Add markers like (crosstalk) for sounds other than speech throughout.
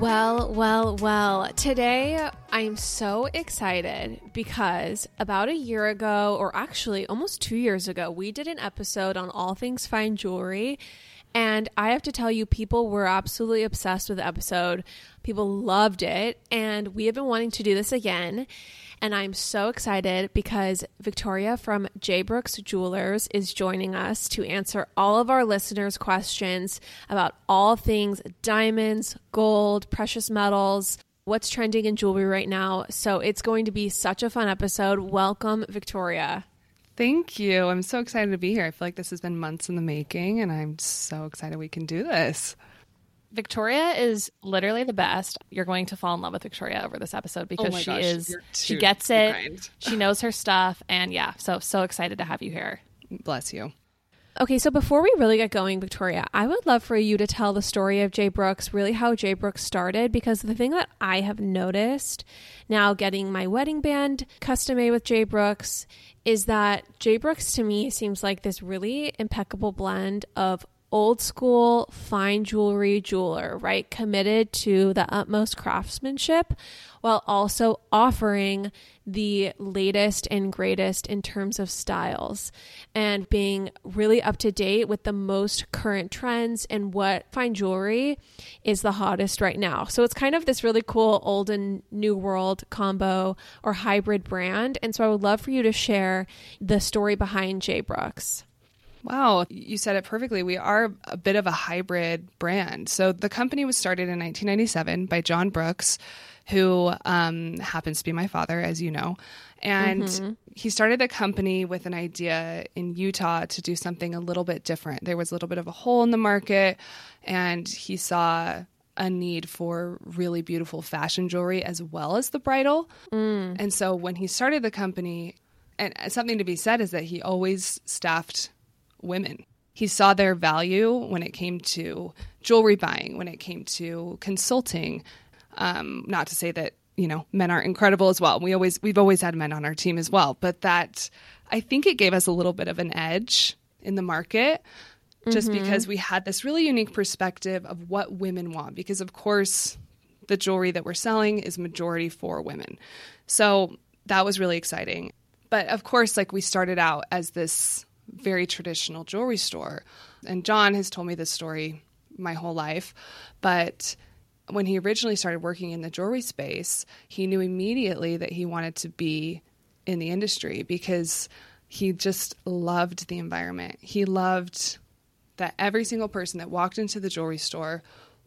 Well, well, well. Today I'm so excited because about a year ago, or actually almost two years ago, we did an episode on all things fine jewelry. And I have to tell you, people were absolutely obsessed with the episode. People loved it. And we have been wanting to do this again. And I'm so excited because Victoria from J. Brooks Jewelers is joining us to answer all of our listeners' questions about all things diamonds, gold, precious metals, what's trending in jewelry right now. So it's going to be such a fun episode. Welcome, Victoria. Thank you. I'm so excited to be here. I feel like this has been months in the making, and I'm so excited we can do this. Victoria is literally the best. You're going to fall in love with Victoria over this episode oh because Oh she gosh, is she gets it. kind. She knows her stuff and yeah, so so excited to have you here. Bless you. Okay, so before we really get going, Victoria, I would love for you to tell the story of J. Brooks, really how J. Brooks started, because the thing that I have noticed now getting my wedding band custom made with J. Brooks is that J. Brooks to me seems like this really impeccable blend of old school fine jewelry jeweler, right? Committed to the utmost craftsmanship while also offering the latest and greatest in terms of styles and being really up to date with the most current trends and what fine jewelry is the hottest right now. So it's kind of this really cool old and new world combo or hybrid brand. And so I would love for you to share the story behind J. Brooks. Wow, you said it perfectly. We are a bit of a hybrid brand. So the company was started in 1997 by John Brooks, who um, happens to be my father, as you know. And he started the company with an idea in Utah to do something a little bit different. There was a little bit of a hole in the market, and he saw a need for really beautiful fashion jewelry as well as the bridal. And so when he started the company, and something to be said is that he always staffed women. He saw their value when it came to jewelry buying, when it came to consulting. Um, not to say that you know men aren't incredible as well. We always we've always had men on our team as well, but that I think it gave us a little bit of an edge in the market just because we had this really unique perspective of what women want because of course the jewelry that we're selling is majority for women. So that was really exciting. But of course like we started out as this very traditional jewelry store. And John has told me this story my whole life, but when he originally started working in the jewelry space, he knew immediately that he wanted to be in the industry because he just loved the environment. He loved that every single person that walked into the jewelry store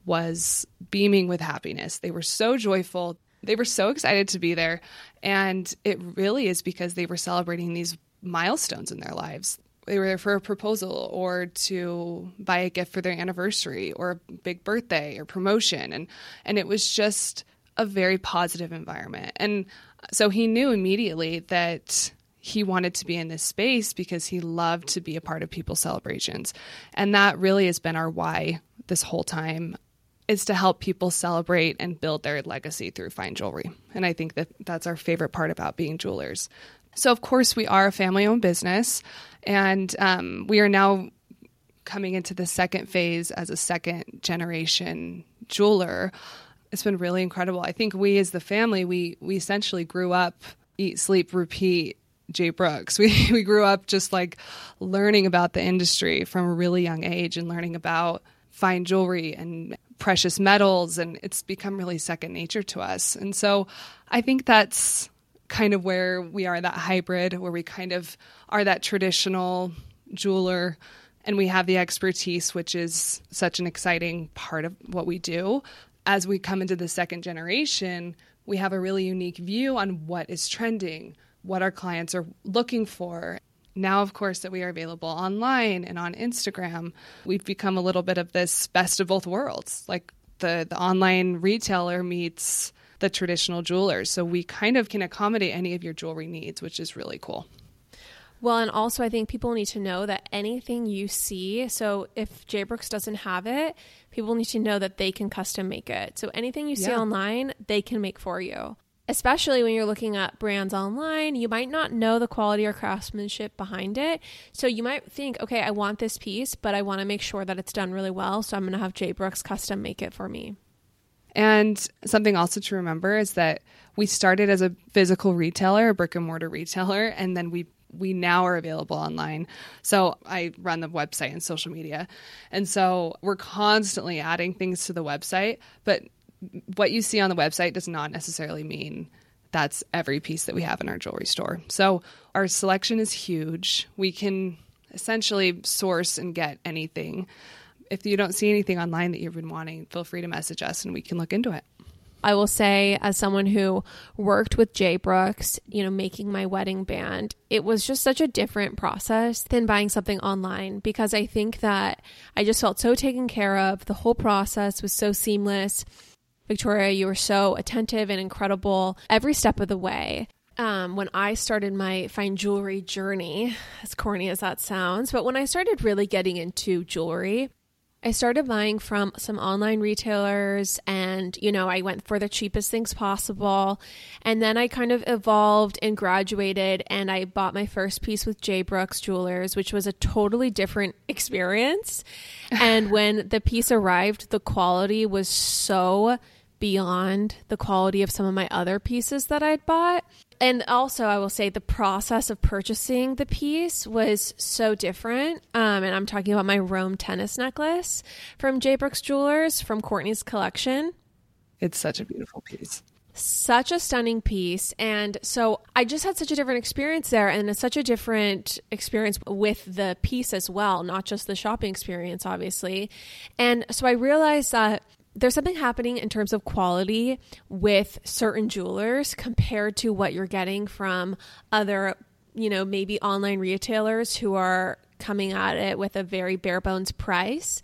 was beaming with happiness. They were so joyful. They were so excited to be there. And it really is because they were celebrating these milestones in their lives. They were there for a proposal or to buy a gift for their anniversary or a big birthday or promotion. And, and it was just a very positive environment. And so he knew immediately that he wanted to be in this space because he loved to be a part of people's celebrations. And that really has been our why this whole time is to help people celebrate and build their legacy through fine jewelry. And I think that that's our favorite part about being jewelers. So, of course, we are a family owned business, and um, we are now coming into the second phase as a second generation jeweler. It's been really incredible. I think we, as the family, we we essentially grew up eat, sleep, repeat J. Brooks. (laughs) We we grew up just like learning about the industry from a really young age and learning about fine jewelry and precious metals and it's become really second nature to us. And so I think that's kind of where we are that hybrid where we kind of are that traditional jeweler and we have the expertise which is such an exciting part of what we do. As we come into the second generation, we have a really unique view on what is trending, what our clients are looking for. Now, of course, that we are available online and on Instagram, we've become a little bit of this best of both worlds. Like the, the online retailer meets the traditional jewelers. So we kind of can accommodate any of your jewelry needs, which is really cool. Well, and also I think people need to know that anything you see, so if J. Brooks doesn't have it, people need to know that they can custom make it. So anything you see Yeah. online, they can make for you. Especially when you're looking at brands online, you might not know the quality or craftsmanship behind it. So you might think, okay, I want this piece, but I want to make sure that it's done really well. So I'm going to have J. Brooks custom make it for me. And something also to remember is that we started as a physical retailer, a brick and mortar retailer, (laughs) and then we we now are available online. So I run the website and social media. And so we're constantly adding things to the website, but what you see on the website does not necessarily mean that's every piece that we have in our jewelry store. So our selection is huge. We can essentially source and get anything. If you don't see anything online that you've been wanting, feel free to message us and we can look into it. I will say, as someone who worked with J. Brooks, you know, making my wedding band, it was just such a different process than buying something online because I think that I just felt so taken care of. The whole process was so seamless. Victoria, you were so attentive and incredible every step of the way. Um, when I started my fine jewelry journey, as corny as that sounds, but when I started really getting into jewelry, I started buying from some online retailers and, you know, I went for the cheapest things possible. And then I kind of evolved and graduated and I bought my first piece with J. Brooks Jewelers, which was a totally different experience. And (laughs) when the piece arrived, the quality was so beyond the quality of some of my other pieces that I'd bought. And also, I will say the process of purchasing the piece was so different. Um, and I'm talking about my Rome tennis necklace from J. Brooks Jewelers from Courtney's collection. It's such a beautiful piece. Such a stunning piece. And so I just had such a different experience there and such a different experience with the piece as well, not just the shopping experience, obviously. And so I realized that there's something happening in terms of quality with certain jewelers compared to what you're getting from other, you know, maybe online retailers who are coming at it with a very bare bones price.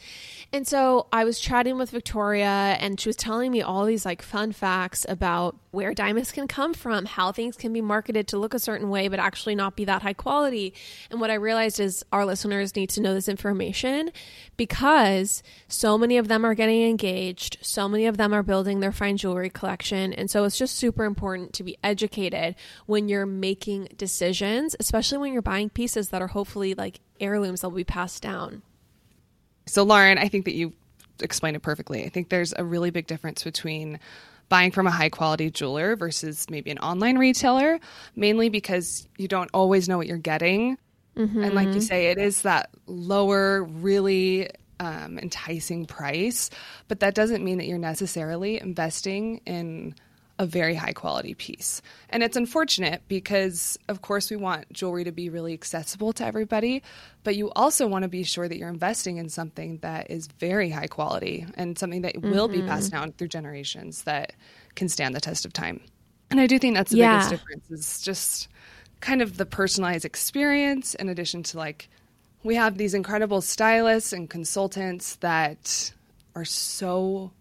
And so I was chatting with Victoria and she was telling me all these like fun facts about where diamonds can come from, how things can be marketed to look a certain way but actually not be that high quality. And what I realized is our listeners need to know this information because so many of them are getting engaged, so many of them are building their fine jewelry collection, and so it's just super important to be educated when you're making decisions, especially when you're buying pieces that are hopefully like heirlooms that will be passed down. So, Lauren, I think that you explained it perfectly. I think there's a really big difference between buying from a high quality jeweler versus maybe an online retailer, mainly because you don't always know what you're getting. And like you say, it is that lower, really um, enticing price, but that doesn't mean that you're necessarily investing in a very high quality piece. And it's unfortunate because, of course, we want jewelry to be really accessible to everybody, but you also want to be sure that you're investing in something that is very high quality and something that will be passed mm-hmm. down through generations that can stand the test of time. And I do think that's the Yeah. biggest difference is just kind of the personalized experience in addition to like we have these incredible stylists and consultants that are so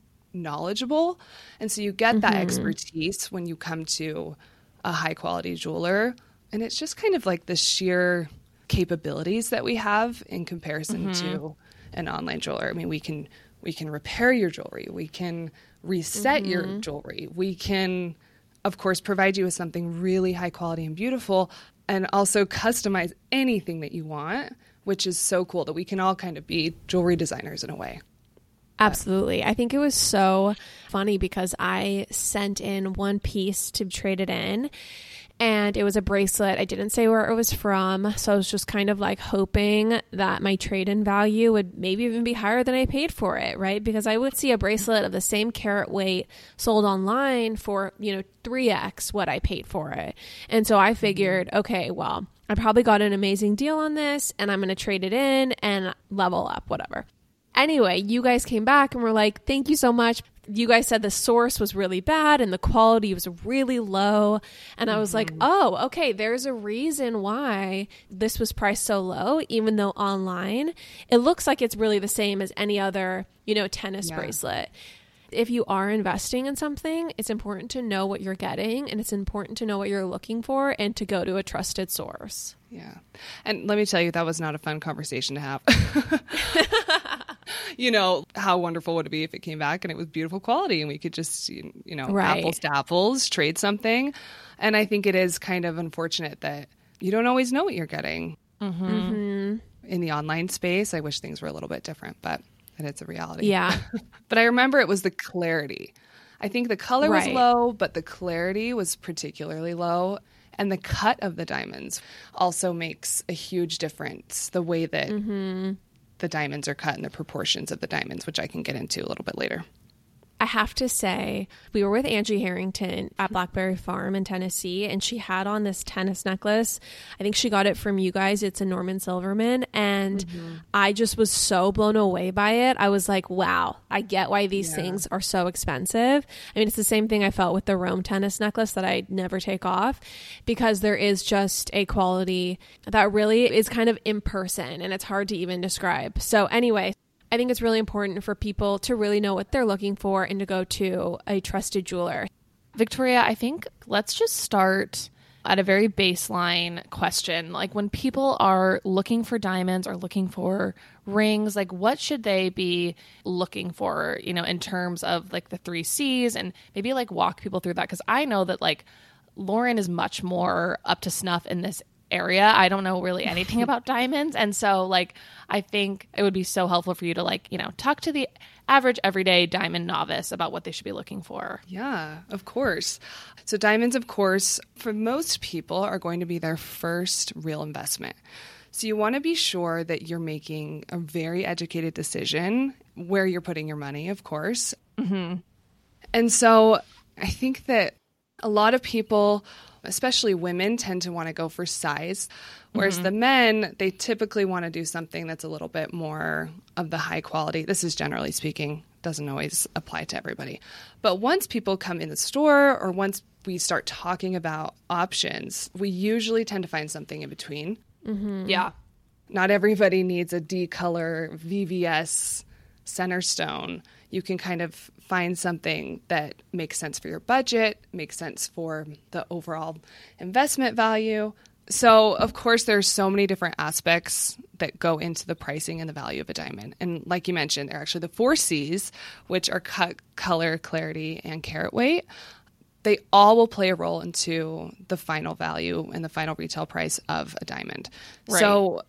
knowledgeable. And so you get that mm-hmm. expertise when you come to a high quality jeweler. And it's just kind of like the sheer capabilities that we have in comparison mm-hmm. to an online jeweler. I mean we can we can repair your jewelry. We can reset your mm-hmm. jewelry. We can of course, provide you with something really high quality and beautiful, and also customize anything that you want, which is so cool that we can all kind of be jewelry designers in a way. Absolutely. I think it was so funny because I sent in one piece to trade it in. and it was a bracelet. I didn't say where it was from, so I was just kind of like hoping that my trade in value would maybe even be higher than I paid for it, right? Because I would see a bracelet of the same carat weight sold online for, you know, 3x what I paid for it. And so I mm-hmm. figured, okay, well, I probably got an amazing deal on this and I'm going to trade it in and level up, whatever. Anyway, you guys came back and were like, thank you so much you guys said the source was really bad and the quality was really low. And I was like, Mm-hmm. oh, okay, there's a reason why this was priced so low, even though online it looks like it's really the same as any other, you know, tennis Yeah. bracelet. If you are investing in something, it's important to know what you're getting and it's important to know what you're looking for and to go to a trusted source. Yeah. And let me tell you, that was not a fun conversation to have. (laughs) you know, how wonderful would it be if it came back and it was beautiful quality and we could just, you know, Right. apples to apples, trade something. And I think it is kind of unfortunate that you don't always know what you're getting mm-hmm. Mm-hmm. in the online space. I wish things were a little bit different, but it's a reality. Yeah. (laughs) But I remember it was the clarity. I think the color was low, but the clarity was particularly low. And the cut of the diamonds also makes a huge difference. The way that mm-hmm. the diamonds are cut and the proportions of the diamonds, which I can get into a little bit later. I have to say, we were with Angie Harrington at Blackberry Farm in Tennessee, and she had on this tennis necklace. I think she got it from you guys. It's a Norman Silverman. And mm-hmm. I just was so blown away by it. I was like, wow, I get why these things are so expensive. I mean, it's the same thing I felt with the Rome tennis necklace that I never take off because there is just a quality that really is kind of in person and it's hard to even describe. So, anyway, I think it's really important for people to really know what they're looking for and to go to a trusted jeweler. Victoria, I think let's just start at a very baseline question. Like when people are looking for diamonds or looking for rings, like what should they be looking for, you know, in terms of like the three C's and maybe like walk people through that? Because I know that like Lauren is much more up to snuff in this area. I don't know really anything (laughs) about diamonds. And so like I think it would be so helpful for you to like, you know, talk to the average everyday diamond novice about what they should be looking for. Yeah, of course. So, diamonds, of course, for most people are going to be their first real investment. So, you want to be sure that you're making a very educated decision where you're putting your money, of course. Mm-hmm. And so, I think that a lot of people, especially women, tend to want to go for size, whereas mm-hmm. the men, they typically want to do something that's a little bit more of the high quality. This is generally speaking, doesn't always apply to everybody. But once people come in the store or once we start talking about options, we usually tend to find something in between. Mm-hmm. Yeah. Not everybody needs a D color VVS center stone. You can kind of find something that makes sense for your budget, makes sense for the overall investment value. So, of course, there's so many different aspects that go into the pricing and the value of a diamond. And like you mentioned, they're actually the four C's, which are cut, color, clarity, and carat weight they all will play a role into the final value and the final retail price of a diamond. So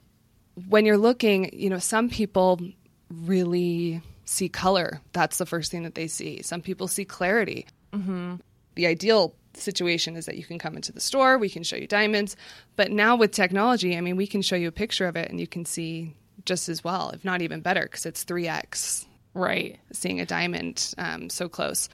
when you're looking, you know, some people really see color. That's the first thing that they see. Some people see clarity. The ideal situation is that you can come into the store, we can show you diamonds. But now with technology, I mean, we can show you a picture of it and you can see just as well, if not even better, because it's 3x Right. seeing a diamond um, so close.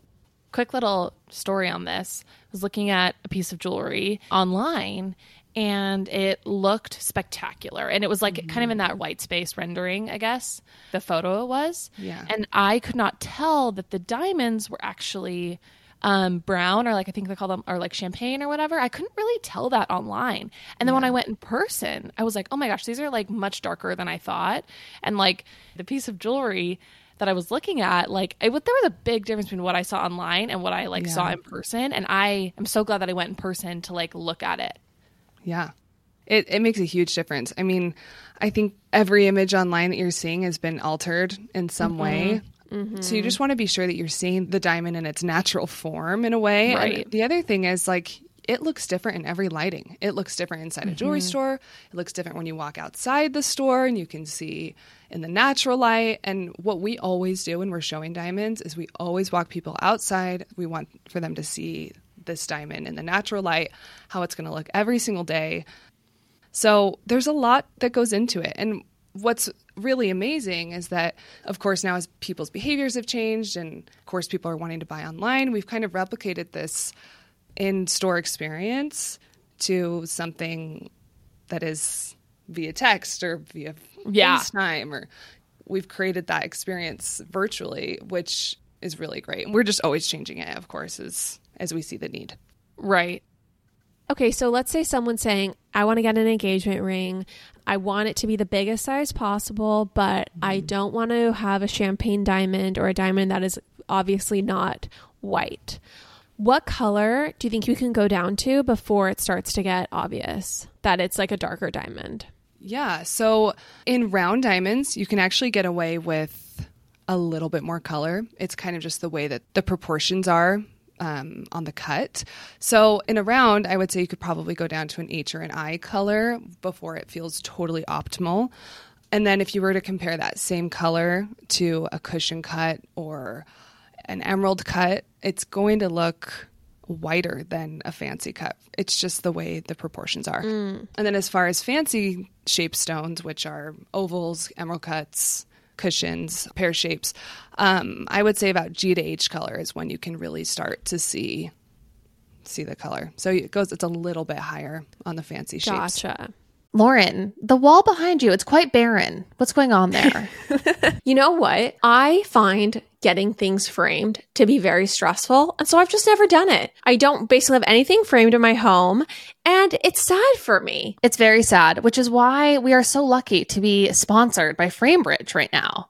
quick little story on this. I was looking at a piece of jewelry online and it looked spectacular. And it was like kind of in that white space rendering, I guess, the photo was. Yeah. And I could not tell that the diamonds were actually um, brown or like I think they call them or like champagne or whatever. I couldn't really tell that online. And then when I went in person, I was like, oh my gosh, these are like much darker than I thought. And like the piece of jewelry that I was looking at, like was- there was a big difference between what I saw online and what I like saw in person. And I am so glad that I went in person to like look at it. Yeah. It, it makes a huge difference. I mean, I think every image online that you're seeing has been altered in some way. Mm-hmm. So you just want to be sure that you're seeing the diamond in its natural form in a way. Right. And the other thing is like it looks different in every lighting. It looks different inside a jewelry mm-hmm. store. It looks different when you walk outside the store and you can see in the natural light. And what we always do when we're showing diamonds is we always walk people outside. We want for them to see this diamond in the natural light, how it's going to look every single day. So there's a lot that goes into it. And what's really amazing is that, of course, now as people's behaviors have changed, and of course, people are wanting to buy online, we've kind of replicated this in store experience to something that is via text or via Yeah. FaceTime or we've created that experience virtually, which is really great. And we're just always changing it, of course, as as we see the need. Right. Okay, so let's say someone's saying, I want to get an engagement ring. I want it to be the biggest size possible, but I mm-hmm. don't want to have a champagne diamond or a diamond that is obviously not white. What color do you think you can go down to before it starts to get obvious that it's like a darker diamond? Yeah. So in round diamonds, you can actually get away with a little bit more color. It's kind of just the way that the proportions are um, on the cut. So in a round, I would say you could probably go down to an H or an I color before it feels totally optimal. And then if you were to compare that same color to a cushion cut or an emerald cut, it's going to look whiter than a fancy cut. It's just the way the proportions are. And then as far as fancy shaped stones, which are ovals, emerald cuts, cushions, pear shapes, um, I would say about G to H color is when you can really start to see see the color. So it goes it's a little bit higher on the fancy shapes. Gotcha. Lauren, the wall behind you, it's quite barren. What's going on there? (laughs) You know what? I find getting things framed to be very stressful. And so I've just never done it. I don't basically have anything framed in my home. And it's sad for me. it's very sad, which is why we are so lucky to be sponsored by Framebridge right now.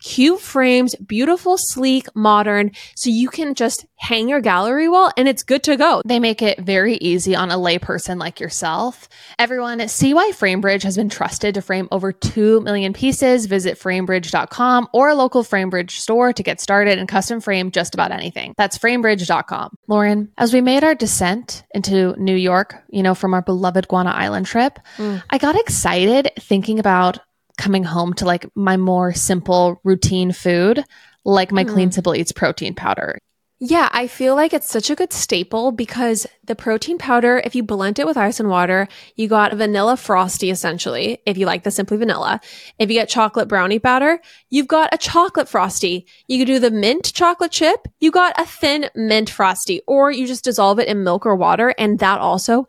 cute frames, beautiful, sleek, modern, so you can just hang your gallery wall and it's good to go. They make it very easy on a layperson like yourself. Everyone, see why FrameBridge has been trusted to frame over 2 million pieces. Visit framebridge.com or a local FrameBridge store to get started and custom frame just about anything. That's framebridge.com. Lauren, as we made our descent into New York, you know, from our beloved Guana Island trip, mm. I got excited thinking about coming home to like my more simple routine food, like my Clean hmm. Simple Eats protein powder. Yeah, I feel like it's such a good staple because the protein powder, if you blend it with ice and water, you got a vanilla frosty essentially, if you like the simply vanilla. If you get chocolate brownie powder, you've got a chocolate frosty. You could do the mint chocolate chip, you got a thin mint frosty, or you just dissolve it in milk or water, and that also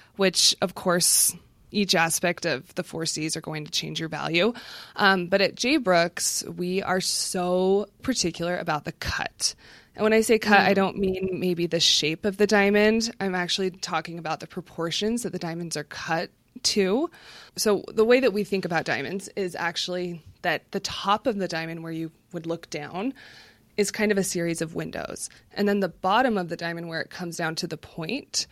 which of course each aspect of the four C's are going to change your value. Um, but at J. Brooks, we are so particular about the cut. And when I say cut, I don't mean maybe the shape of the diamond. I'm actually talking about the proportions that the diamonds are cut to. So the way that we think about diamonds is actually that the top of the diamond where you would look down is kind of a series of windows. And then the bottom of the diamond where it comes down to the point,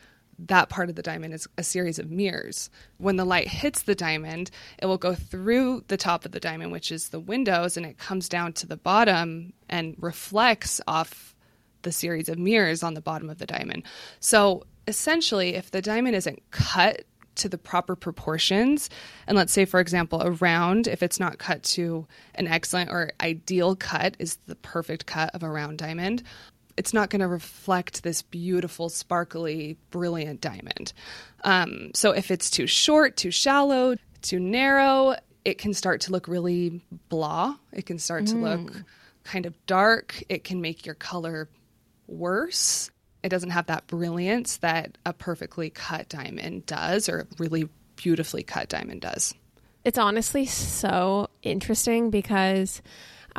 that part of the diamond is a series of mirrors. When the light hits the diamond, it will go through the top of the diamond, which is the windows, and it comes down to the bottom and reflects off the series of mirrors on the bottom of the diamond. So essentially, if the diamond isn't cut to the proper proportions, and let's say, for example, a round, if it's not cut to an excellent or ideal cut, is the perfect cut of a round diamond, it's not going to reflect this beautiful, sparkly, brilliant diamond. Um, so if it's too short, too shallow, too narrow, it can start to look really blah. It can start to look kind of dark. It can make your color worse. It doesn't have that brilliance that a perfectly cut diamond does, or a really beautifully cut diamond does. It's honestly so interesting because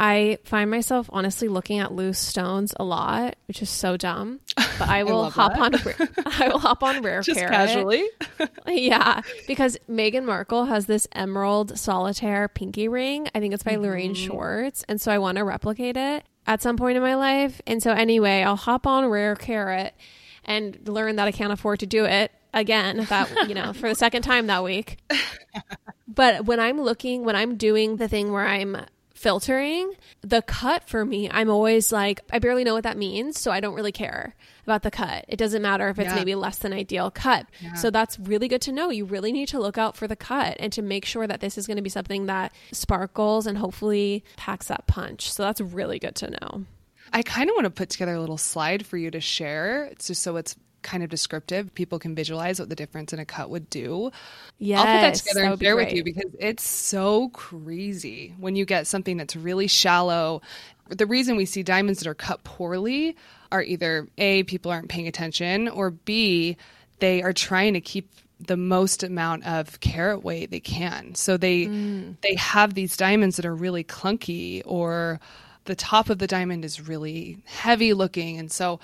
I find myself honestly looking at loose stones a lot, which is so dumb. But (laughs) I will love hop that. on. (laughs) I will hop on rare Just casually. (laughs) Yeah, because Meghan Markle has this emerald solitaire pinky ring. I think it's by Lorraine Mm-hmm. Schwartz, and so I want to replicate it at some point in my life. And so anyway, I'll hop on Rare Carat and learn that I can't afford to do it again. That you know, for the second time that week. But when I'm looking, when I'm doing the thing where I'm filtering, the cut for me, I'm always like, I barely know what that means. So I don't really care about the cut. It doesn't matter if it's Yeah. maybe less than ideal cut. So that's really good to know. You really need to look out for the cut and to make sure that this is going to be something that sparkles and hopefully packs that punch. So that's really good to know. I kind of want to put together a little slide for you to share. It's just so it's kind of descriptive. People can visualize what the difference in a cut would do. Yes, I'll put that together and share with you because it's so crazy when you get something that's really shallow. The reason we see diamonds that are cut poorly are either A, people aren't paying attention, or B, they are trying to keep the most amount of carat weight they can. So they Mm. they have these diamonds that are really clunky or the top of the diamond is really heavy looking and so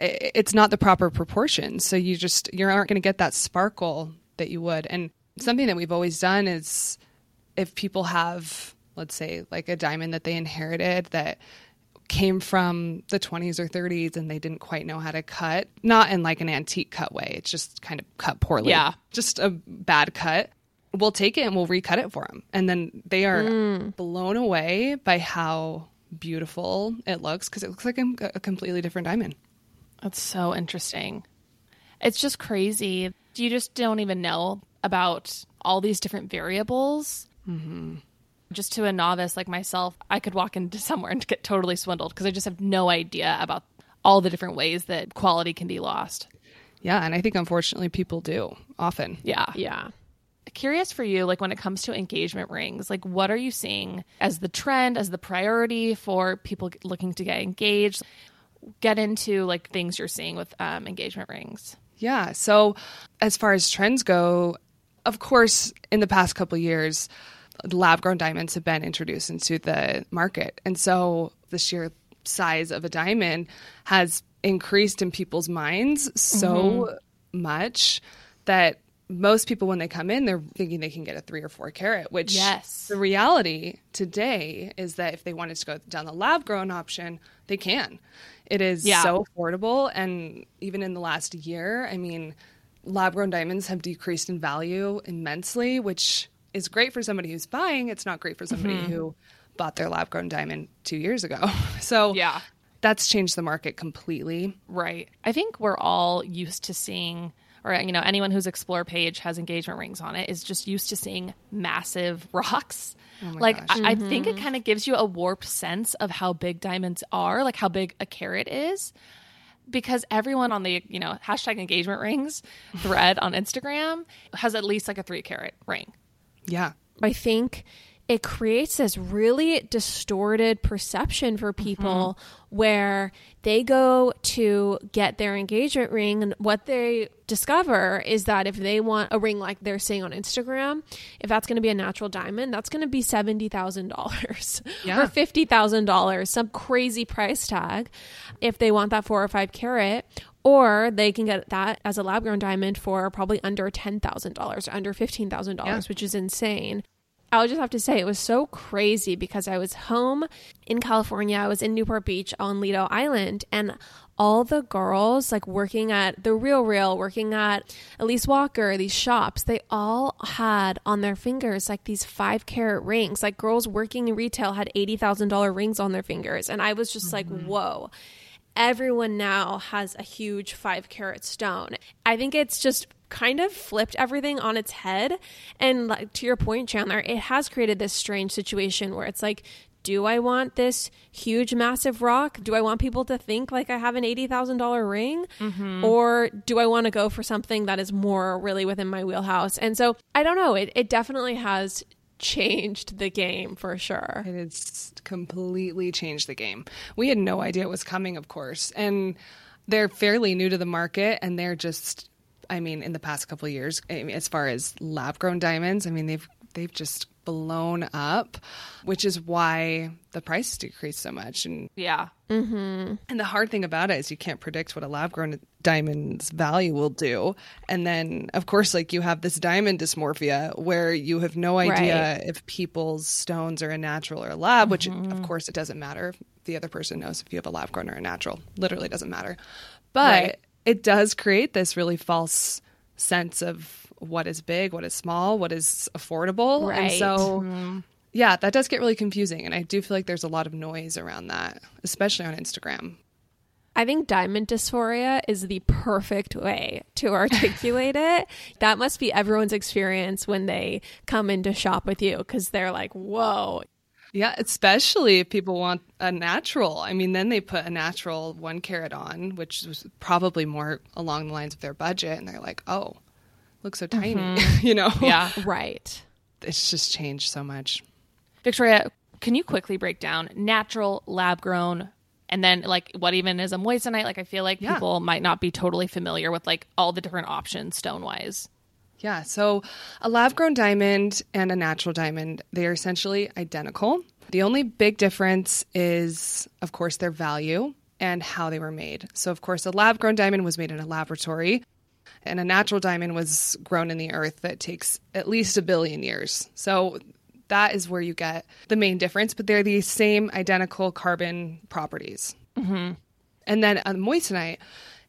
it's not the proper proportions. So you just you aren't going to get that sparkle that you would. And something that we've always done is if people have let's say like a diamond that they inherited that came from the 20s or 30s and they didn't quite know how to cut not in like an antique cut way it's just kind of cut poorly Yeah. just a bad cut we'll take it and we'll recut it for them and then they are mm. blown away by how beautiful it looks because it looks like a completely different diamond That's so interesting. It's just crazy. You just don't even know about all these different variables. Mm-hmm. Just to a novice like myself, I could walk into (laughs) somewhere and get totally swindled because I just have no idea about all the different ways that quality can be lost. yeah and i think unfortunately people do often Yeah. Yeah. Curious for you, like when it comes to engagement rings, like what are you seeing as the trend, as the priority for people looking to get engaged? Get into like things you're seeing with um, engagement rings. Yeah. So, as far as trends go, of course, in the past couple of years, lab grown diamonds have been introduced into the market. And so, the sheer size of a diamond has increased in people's minds so much that most people, when they come in, they're thinking they can get a three or four carat, which Yes. the reality today is that if they wanted to go down the lab grown option, they can. It is Yeah. so affordable. And even in the last year, I mean, lab grown diamonds have decreased in value immensely, which is great for somebody who's buying. It's not great for somebody mm-hmm. who bought their lab grown diamond two years ago. (laughs) So, Yeah. that's changed the market completely. Right. I think we're all used to seeing, or, you know, anyone whose Explore page has engagement rings on it is just used to seeing massive (laughs) rocks. Oh like, gosh. I, I think it mm-hmm. kind of gives you a warped sense of how big diamonds are, like how big a carat is. Because everyone on the, you know, hashtag engagement rings thread on Instagram has at least like a three carat ring. Yeah. I think it creates this really distorted perception for mm-hmm. people where they go to get their engagement ring and what they discover is that if they want a ring like they're saying on Instagram, if that's going to be a natural diamond, that's going to be $70,000 Yeah. or $50,000, some crazy price tag if they want that 4 or 5 carat or they can get that as a lab grown diamond for probably under $10,000 or under $15,000, Yeah. which is insane. I would just have to say it was so crazy because I was home in California. I was in Newport Beach on Lido Island and all the girls like working at the Real Real, working at Elyse Walker, these shops, they all had on their fingers like these five carat rings. Like girls working in retail had $80,000 rings on their fingers. And I was just like, mm-hmm. whoa everyone now has a huge five carat stone. I think it's just kind of flipped everything on its head. And like to your point, Chandler, it has created this strange situation where it's like, do I want this huge, massive rock? Do I want people to think like I have an $80,000 ring? Mm-hmm. Or do I want to go for something that is more really within my wheelhouse? And so I don't know. It, it definitely has changed the game for sure. It has completely changed the game. We had no idea it was coming, of course. And they're fairly new to the market and they're just I mean, in the past couple of years, I mean, as far as lab grown diamonds, I mean, they've they've just blown up, which is why the price decreased so much. And Yeah. Mm-hmm. and the hard thing about it is you can't predict what a lab grown diamond's value will do. And then, of course, like you have this diamond dysmorphia where you have no idea Right. if people's stones are a natural or a lab, which of mm-hmm. course it doesn't matter if the other person knows if you have a lab grown or a natural. Literally doesn't matter. But Right. It does create this really false sense of what is big, what is small, what is affordable. And Right. so mm-hmm. yeah, that does get really confusing. And I do feel like there's a lot of noise around that, especially on Instagram. I think diamond dysphoria is the perfect way to (laughs) articulate it. That must be everyone's experience when they come in to shop with you because they're like, whoa. Yeah, especially if people want a natural. I mean, then they put a natural one carat on, which was probably more along the lines of their budget. And they're like, oh, looks so tiny. Mm-hmm. (laughs) you know? Yeah. (laughs) Right. It's just changed so much. Victoria, can you quickly break down natural, lab grown, and then like what even is a moissanite? Like I feel like Yeah. people might not be totally familiar with like all the different options stone wise. Yeah, so a lab grown diamond and a natural diamond, they are essentially identical. The only big difference is, of course, their value and how they were made. So, of course, a lab grown diamond was made in a laboratory, and a natural diamond was grown in the earth that takes at least a billion years. So, that is where you get the main difference, but they're the same identical carbon properties. Mm-hmm. And then a moissanite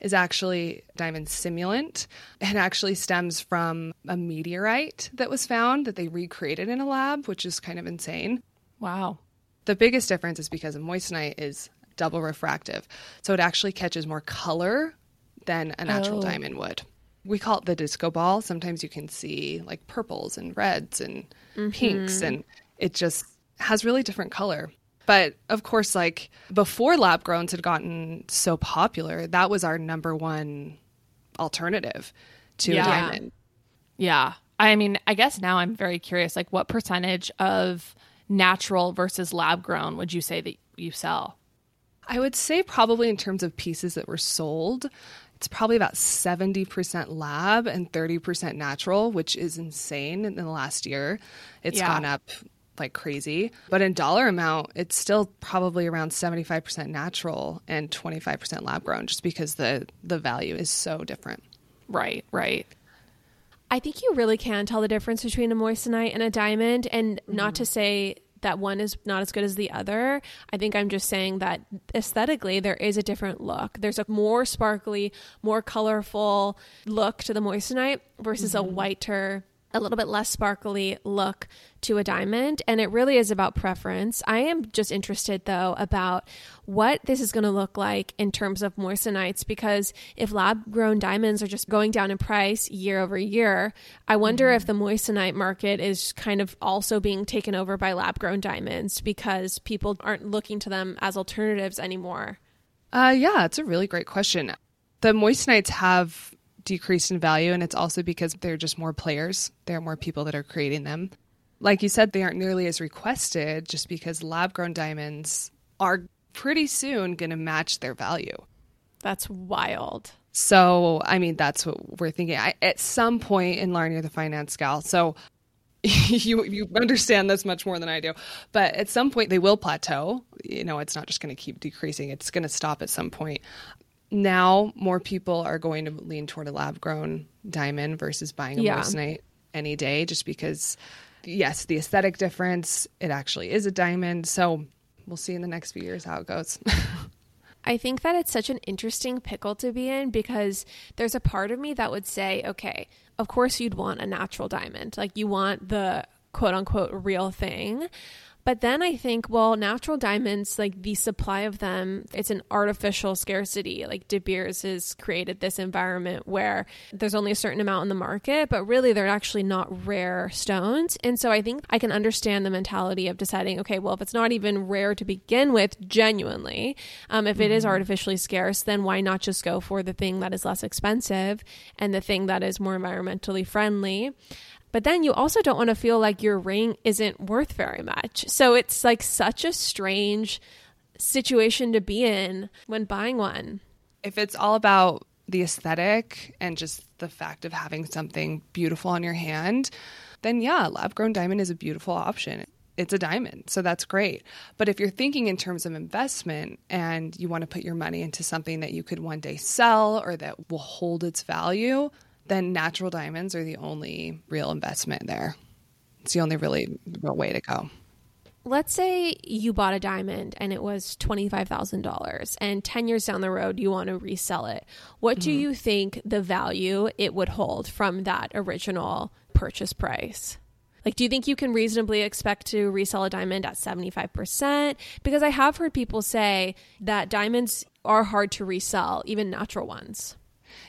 is actually diamond simulant and actually stems from a meteorite that was found that they recreated in a lab, which is kind of insane. Wow. The biggest difference is because a moissanite is double refractive. So it actually catches more color than a natural Oh. diamond would. We call it the disco ball. Sometimes you can see like purples and reds and mm-hmm. pinks, and it just has really different color. But of course, like before lab growns had gotten so popular, that was our number one alternative to Yeah. a diamond. Yeah. I mean, I guess now I'm very curious like what percentage of natural versus lab grown would you say that you sell? I would say probably in terms of pieces that were sold, it's probably about 70% lab and 30% natural, which is insane in the last year. It's Yeah. gone up like crazy. But in dollar amount, it's still probably around 75% natural and 25% lab grown just because the the value is so different. Right, right. I think you really can tell the difference between a moissanite and a diamond, and mm-hmm. not to say that one is not as good as the other. I think I'm just saying that aesthetically, there is a different look. There's a more sparkly, more colorful look to the moissanite versus a mm-hmm. whiter, a little bit less sparkly look to a diamond. And it really is about preference. I am just interested, though, about what this is going to look like in terms of moissanites because if lab grown diamonds are just going down in price year over year, I wonder if the moissanite market is kind of also being taken over by lab grown diamonds because people aren't looking to them as alternatives anymore. Uh, yeah, it's a really great question. The moissanites have decreased in value, and it's also because there are just more players. There are more people that are creating them. Like you said, they aren't nearly as requested just because lab grown diamonds are pretty soon going to match their value. That's wild. So, I mean, that's what we're thinking. I, at some point in you're the finance gal. So (laughs) you you understand this much more than I do. But at some point they will plateau. You know, it's not just going to keep decreasing. It's going to stop at some point. Now more people are going to lean toward a lab grown diamond versus buying a Yeah. moissanite any day just because yes, the aesthetic difference, it actually is a diamond. So we'll see in the next few years how it goes. (laughs) I think that it's such an interesting pickle to be in because there's a part of me that would say, okay, of course you'd want a natural diamond. Like you want the quote unquote real thing. But then I think, well, natural diamonds, like the supply of them, it's an artificial scarcity. Like De Beers has created this environment where there's only a certain amount in the market, but really they're actually not rare stones. And so I think I can understand the mentality of deciding, okay, well, if it's not even rare to begin with, genuinely, um, if it is artificially scarce, then why not just go for the thing that is less expensive and the thing that is more environmentally friendly? But then you also don't want to feel like your ring isn't worth very much. So it's like such a strange situation to be in when buying one. if it's all about the aesthetic and just the fact of having something beautiful on your hand, then yeah, lab grown diamond is a beautiful option. It's a diamond, so that's great. But if you're thinking in terms of investment and you want to put your money into something that you could one day sell or that will hold its value, then natural diamonds are the only real investment there. It's the only really real way to go let's say you bought a diamond and it was $25,000 and 10 years down the road you want to resell it. What mm-hmm. do you think the value it would hold from that original purchase price? Like, do you think you can reasonably expect to resell a diamond at 75%? Because I have heard people say that diamonds are hard to resell, even natural ones.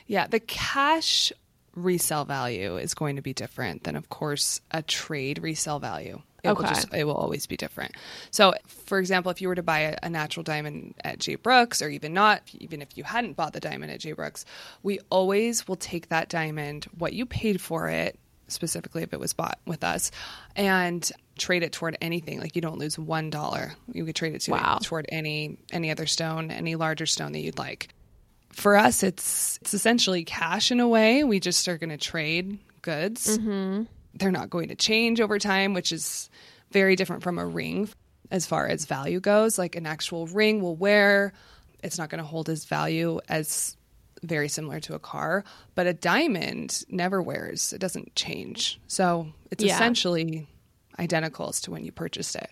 Yeah, the cash resale value is going to be different than, of course, a trade resale value. It okay. will just it will always be different. So, for example, if you were to buy a, a, natural diamond at J. Brooks, or even not, even if you hadn't bought the diamond at J. Brooks, we always will take that diamond, what you paid for it, specifically if it was bought with us, and trade it toward anything. Like you don't lose one dollar. You could trade it to wow. toward any any other stone, any larger stone that you'd like. For us, it's it's essentially cash in a way. We just are going to trade goods. Mm-hmm they're not going to change over time, which is very different from a ring as far as value goes. Like an actual ring will wear, it's not going to hold as value as very similar to a car, but a diamond never wears. It doesn't change. So it's yeah. essentially identical as to when you purchased it.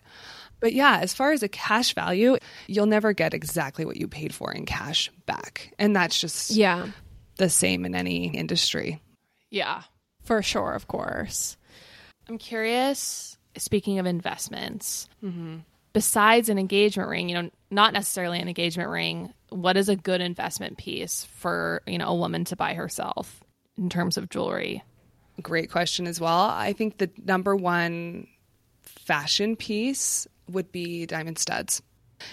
But yeah, as far as a cash value, you'll never get exactly what you paid for in cash back. And that's just yeah, the same in any industry. Yeah. For sure, of course. I'm curious, speaking of investments, mm-hmm. besides an engagement ring, you know, not necessarily an engagement ring, what is a good investment piece for, you know, a woman to buy herself in terms of jewelry? Great question as well. I think the number one fashion piece would be diamond studs.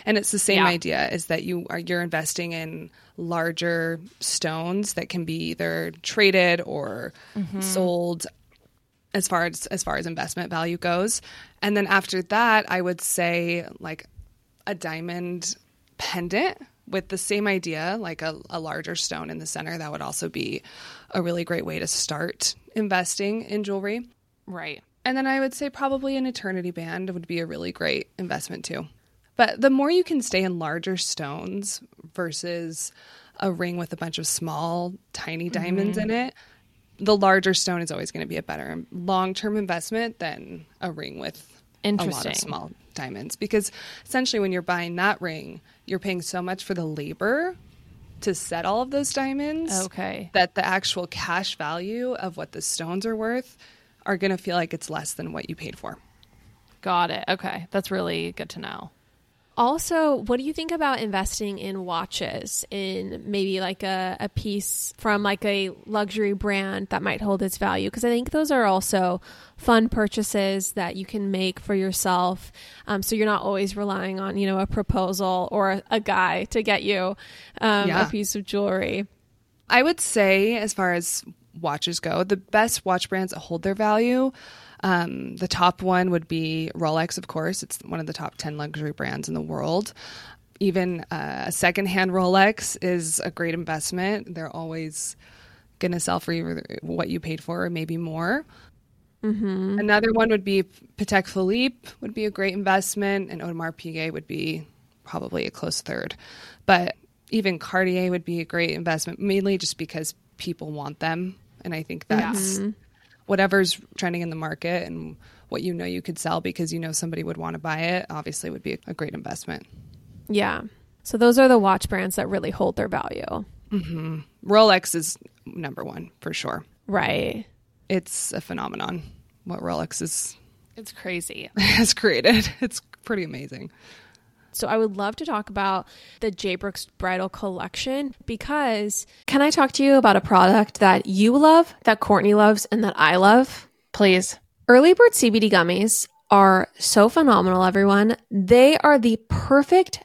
And it's the same yeah. idea is that you are you're investing in larger stones that can be either traded or mm-hmm. sold as far as as far as investment value goes. And then after that, I would say like a diamond pendant with the same idea, like a, a larger stone in the center. That would also be a really great way to start investing in jewelry. Right. And then I would say probably an eternity band would be a really great investment too. But the more you can stay in larger stones versus a ring with a bunch of small, tiny diamonds mm-hmm. in it, the larger stone is always going to be a better long term investment than a ring with a lot of small diamonds. Because essentially, when you're buying that ring, you're paying so much for the labor to set all of those diamonds. Okay. That the actual cash value of what the stones are worth are going to feel like it's less than what you paid for. Got it. Okay. That's really good to know. Also, what do you think about investing in watches in maybe like a, a piece from like a luxury brand that might hold its value? Because I think those are also fun purchases that you can make for yourself. Um, so you're not always relying on, you know, a proposal or a, a guy to get you um, yeah. a piece of jewelry. I would say, as far as watches go, the best watch brands that hold their value um, the top one would be Rolex, of course. It's one of the top 10 luxury brands in the world. Even uh, a secondhand Rolex is a great investment. They're always going to sell for you what you paid for or maybe more. Mm-hmm. Another one would be Patek Philippe would be a great investment, and Audemars Piguet would be probably a close third. But even Cartier would be a great investment, mainly just because people want them, and I think that's mm-hmm whatever's trending in the market and what you know you could sell because you know somebody would want to buy it obviously would be a great investment. Yeah. So those are the watch brands that really hold their value. Mm-hmm. Rolex is number one for sure. Right. It's a phenomenon. What Rolex is. It's crazy. (laughs) has created. It's pretty amazing. So I would love to talk about the J. Brooks bridal collection because can I talk to you about a product that you love, that Courtney loves, and that I love? Please. Early Bird CBD gummies are so phenomenal, everyone. They are the perfect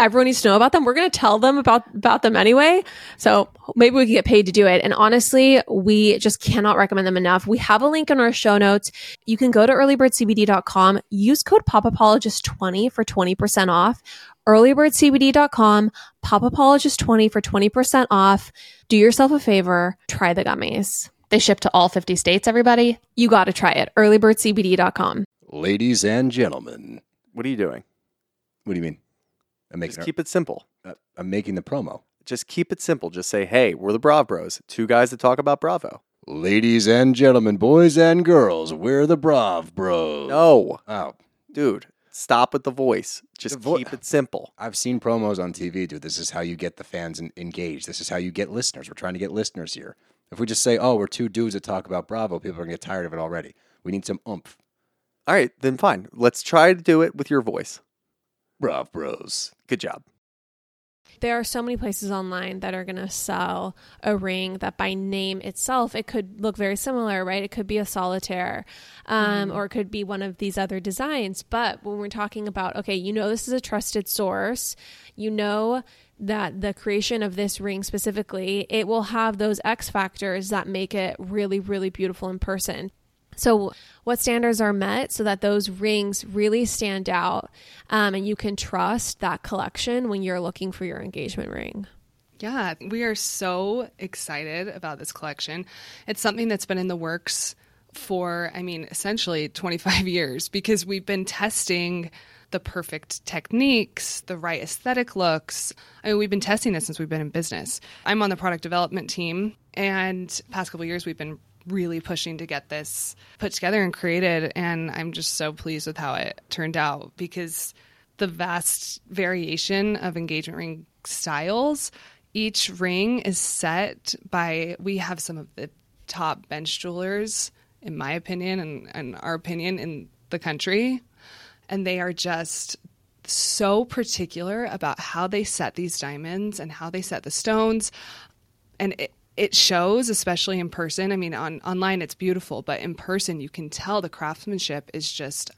everyone needs to know about them. We're going to tell them about about them anyway. So maybe we can get paid to do it. And honestly, we just cannot recommend them enough. We have a link in our show notes. You can go to earlybirdcbd.com, use code popapologist20 for 20% off. earlybirdcbd.com, popapologist20 for 20% off. Do yourself a favor, try the gummies. They ship to all 50 states, everybody. You got to try it. earlybirdcbd.com. Ladies and gentlemen, What are you doing? what do you mean? I'm making. Just keep it simple. uh, I'm making the promo. Just keep it simple. Just say, hey, we're the Brav Bros, two guys that talk about Bravo. Ladies and gentlemen, boys and girls, we're the Brav Bros. No, Oh, dude, stop with the voice. Just The vo- keep it simple. I've seen promos on TV, dude. This is how you get the fans en- engaged. This is how you get listeners. We're trying to get listeners here. If we just say, oh, we're two dudes that talk about Bravo, people are going to get tired of it already. We need some oomph. All right, then fine. Let's try to do it with your voice. Brav Bros. Good job. There are so many places online that are going to sell a ring that by name itself, it could look very similar, right? It could be a solitaire um, or it could be one of these other designs. But when we're talking about, okay, you know, this is a trusted source, you know that the creation of this ring specifically, it will have those X factors that make it really, really beautiful in person. So, what standards are met so that those rings really stand out um, and you can trust that collection when you're looking for your engagement ring? Yeah, we are so excited about this collection. It's something that's been in the works for, I mean, essentially 25 (laughs) years because we've been testing the perfect techniques, the right aesthetic looks. I mean, we've been testing this since we've been in business. I'm on the product development team, and past couple years we've been really pushing to get this put together and created and I'm just so pleased with how it turned out because the vast variation of engagement ring styles. Each ring is set by, we have some of the top bench jewelers, in my opinion, and, and our opinion in the country. And they are just so particular about how they set these diamonds and how they set the stones. And it, it shows, especially in person. I mean, on online it's beautiful, but in person you can tell the craftsmanship is just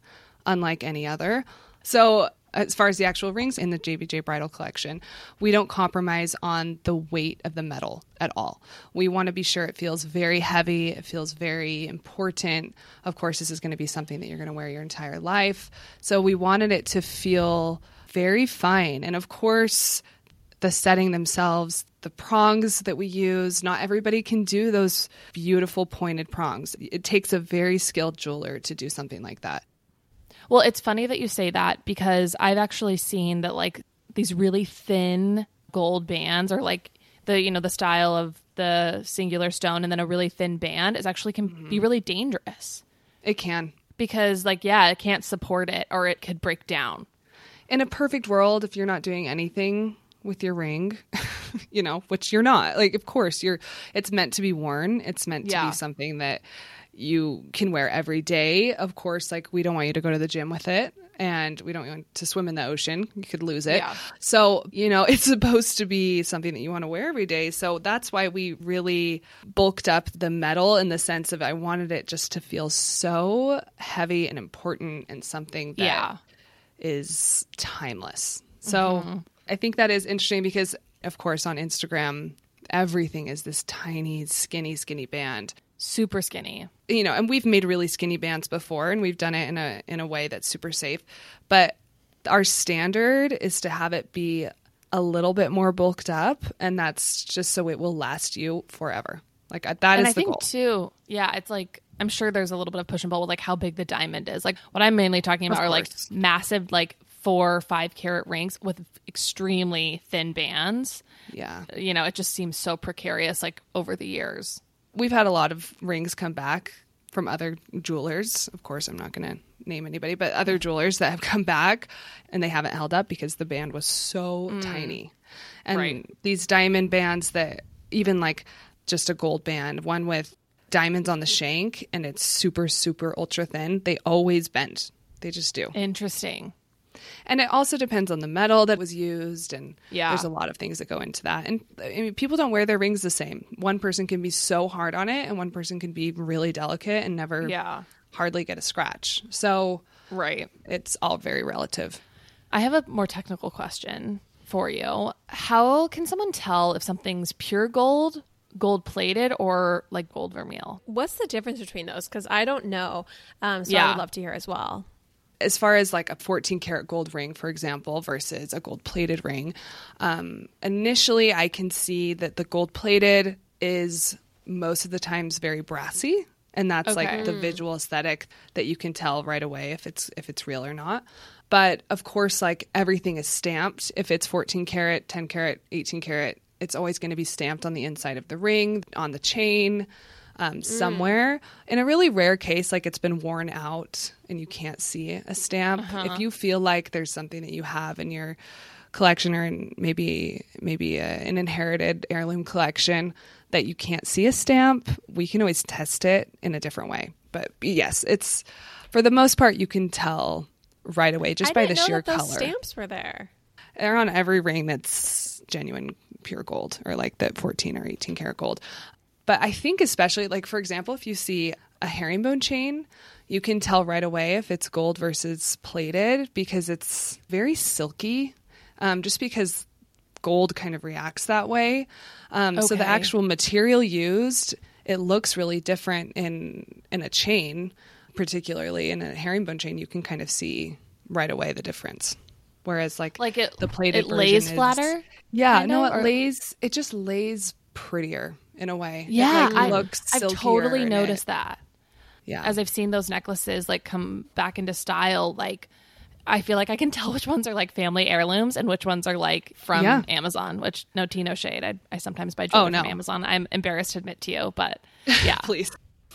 unlike any other. So, as far as the actual rings in the JBJ Bridal Collection, we don't compromise on the weight of the metal at all. We want to be sure it feels very heavy, it feels very important. Of course, this is going to be something that you're going to wear your entire life. So, we wanted it to feel very fine. And of course, the setting themselves, the prongs that we use, not everybody can do those beautiful pointed prongs. It takes a very skilled jeweler to do something like that. Well, it's funny that you say that because I've actually seen that like these really thin gold bands or like the you know the style of the singular stone and then a really thin band is actually can be mm-hmm. really dangerous It can. because like yeah, it can't support it or it could break down. In a perfect world, if you're not doing anything with your ring, (laughs) you know, which you're not, like, of course, you're, it's meant to be worn. It's meant to be something that you can wear every day. Of course, like, we don't want you to go to the gym with it. And we don't want to swim in the ocean. You could lose it. Yeah. So, you know, (laughs) it's supposed to be something that you want to wear every day. So that's why we really bulked up the metal in the sense of I wanted it just to feel so heavy and important and something that Yeah. is timeless. So mm-hmm. I think that is interesting because, of course, on Instagram, everything is this tiny, skinny, skinny band. Super skinny. You know, and we've made really skinny bands before, and we've done it in a in a way that's super safe. But our standard is to have it be a little bit more bulked up, and that's just so it will last you forever. Like uh, that is and I the think goal. too, yeah, it's like I'm sure there's a little bit of push and pull with like how big the diamond is. Like what I'm mainly talking about are like massive, like four or five carat rings with extremely thin bands. yeah. You know, it just seems so precarious like over the years. we've had a lot of rings come back from other jewelers. Of course, I'm not going to name anybody, but other mm. jewelers that have come back and they haven't held up because the band was so mm. tiny. And Right. these diamond bands that even like just a gold band, one with diamonds on the shank and it's super, super ultra thin, they always bend. They just do. Interesting. And it also depends on the metal that was used, and Yeah. there's a lot of things that go into that. And I mean, people don't wear their rings the same. One person can be so hard on it, and one person can be really delicate and never Yeah. hardly get a scratch. So Right. it's all very relative. I have a more technical question for you. How can someone tell if something's pure gold, gold plated, or like gold vermeil? What's the difference between those? Because I don't know. Um, so I would love to hear as well. As far as like a 14 karat gold ring, for example, versus a gold plated ring, um, initially I can see that the gold plated is most of the times very brassy. And that's like the visual aesthetic that you can tell right away if it's if it's real or not. But of course, like everything is stamped. If it's 14 karat, 10 karat, 18 karat, it's always going to be stamped on the inside of the ring, on the chain, um, mm. somewhere. In a really rare case, like it's been worn out and you can't see a stamp. If uh-huh. you feel like there's something that you have in your collection or in maybe maybe a, an inherited heirloom collection that you can't see a stamp, we can always test it in a different way. But yes, it's for the most part you can tell right away just I by the sheer color. stamps were there. They're on every ring that's genuine pure gold or like the 14 or 18 karat gold. But I think, especially like, for example, if you see a herringbone chain, you can tell right away if it's gold versus plated because it's very silky, um, just because gold kind of reacts that way. Um, So the actual material used, it looks really different in in a chain, particularly in a herringbone chain. You can kind of see right away the difference. Whereas like Like it, the plated it lays is- flatter. Yeah, no, it or- lays. It just lays prettier in a way. It, Yeah, like, I. I've totally it- noticed that. Yeah, as I've seen those necklaces like come back into style, like I feel like I can (laughs) tell which ones are like family heirlooms and which ones are like from Yeah. Amazon. Which no tea, no shade. I, I sometimes buy oh, jewelry Oh, no. from Amazon. I'm embarrassed to admit to you, but (laughs) yeah, please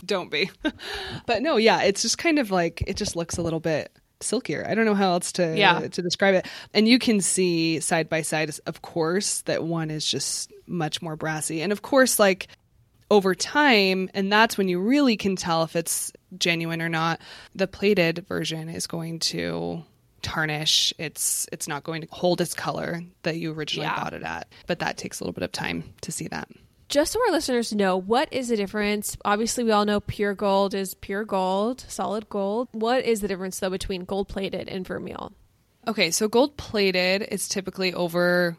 don't be. (laughs) but no, yeah, it's just kind of like it just looks a little bit silkier. I don't know how else to Yeah. to describe it. And you can see side by side, of course, that one is just much more brassy, and of course, like over time, and that's when you really can tell if it's genuine or not. The plated version is going to tarnish. It's it's not going to hold its color that you originally Yeah. bought it at. But that takes a little bit of time to see that. Just so our listeners know, what is the difference? Obviously, we all know pure gold is pure gold, solid gold. What is the difference, though, between gold plated and vermeil? Okay, so gold plated is typically over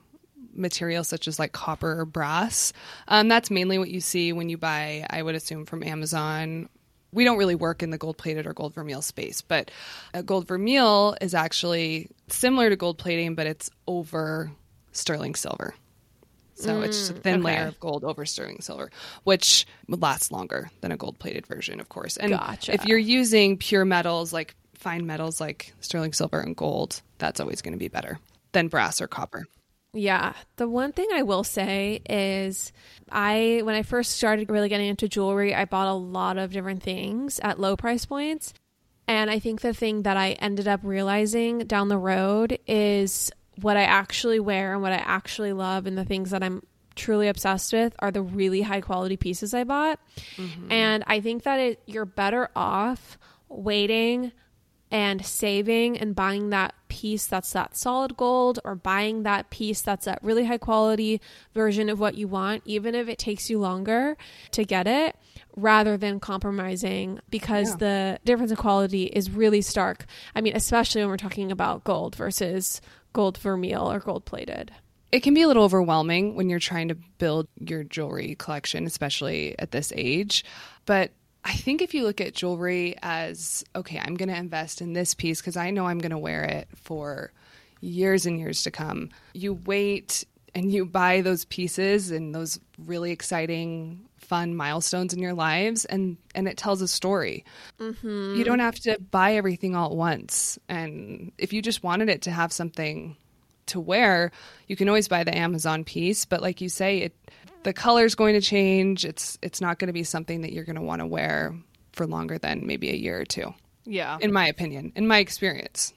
materials such as like copper or brass. Um, that's mainly what you see when you buy, I would assume, from Amazon. We don't really work in the gold plated or gold vermeil space, but a gold vermeil is actually similar to gold plating, but it's over sterling silver. So it's just a mm, thin okay. layer of gold over sterling silver, which lasts longer than a gold plated version, of course. And Gotcha. if you're using pure metals like fine metals like sterling silver and gold, that's always going to be better than brass or copper. Yeah. The one thing I will say is I when I first started really getting into jewelry, I bought a lot of different things at low price points. And I think the thing that I ended up realizing down the road is what I actually wear and what I actually love and the things that I'm truly obsessed with are the really high quality pieces I bought. Mm-hmm. And I think that it, you're better off waiting and saving and buying that piece that's that solid gold or buying that piece that's that really high quality version of what you want, even if it takes you longer to get it, rather than compromising because the difference in quality is really stark. I mean, especially when we're talking about gold versus gold vermeil or gold plated. It can be a little overwhelming when you're trying to build your jewelry collection, especially at this age. But I think if you look at jewelry as, okay, I'm going to invest in this piece because I know I'm going to wear it for years and years to come, you wait and you buy those pieces and those really exciting, fun milestones in your lives, and, and it tells a story. Mm-hmm. You don't have to buy everything all at once. And if you just wanted it to have something to wear, you can always buy the Amazon piece. But like you say, it the color's going to change. It's it's not going to be something that you're going to want to wear for longer than maybe a year or two, yeah. in my opinion, in my experience.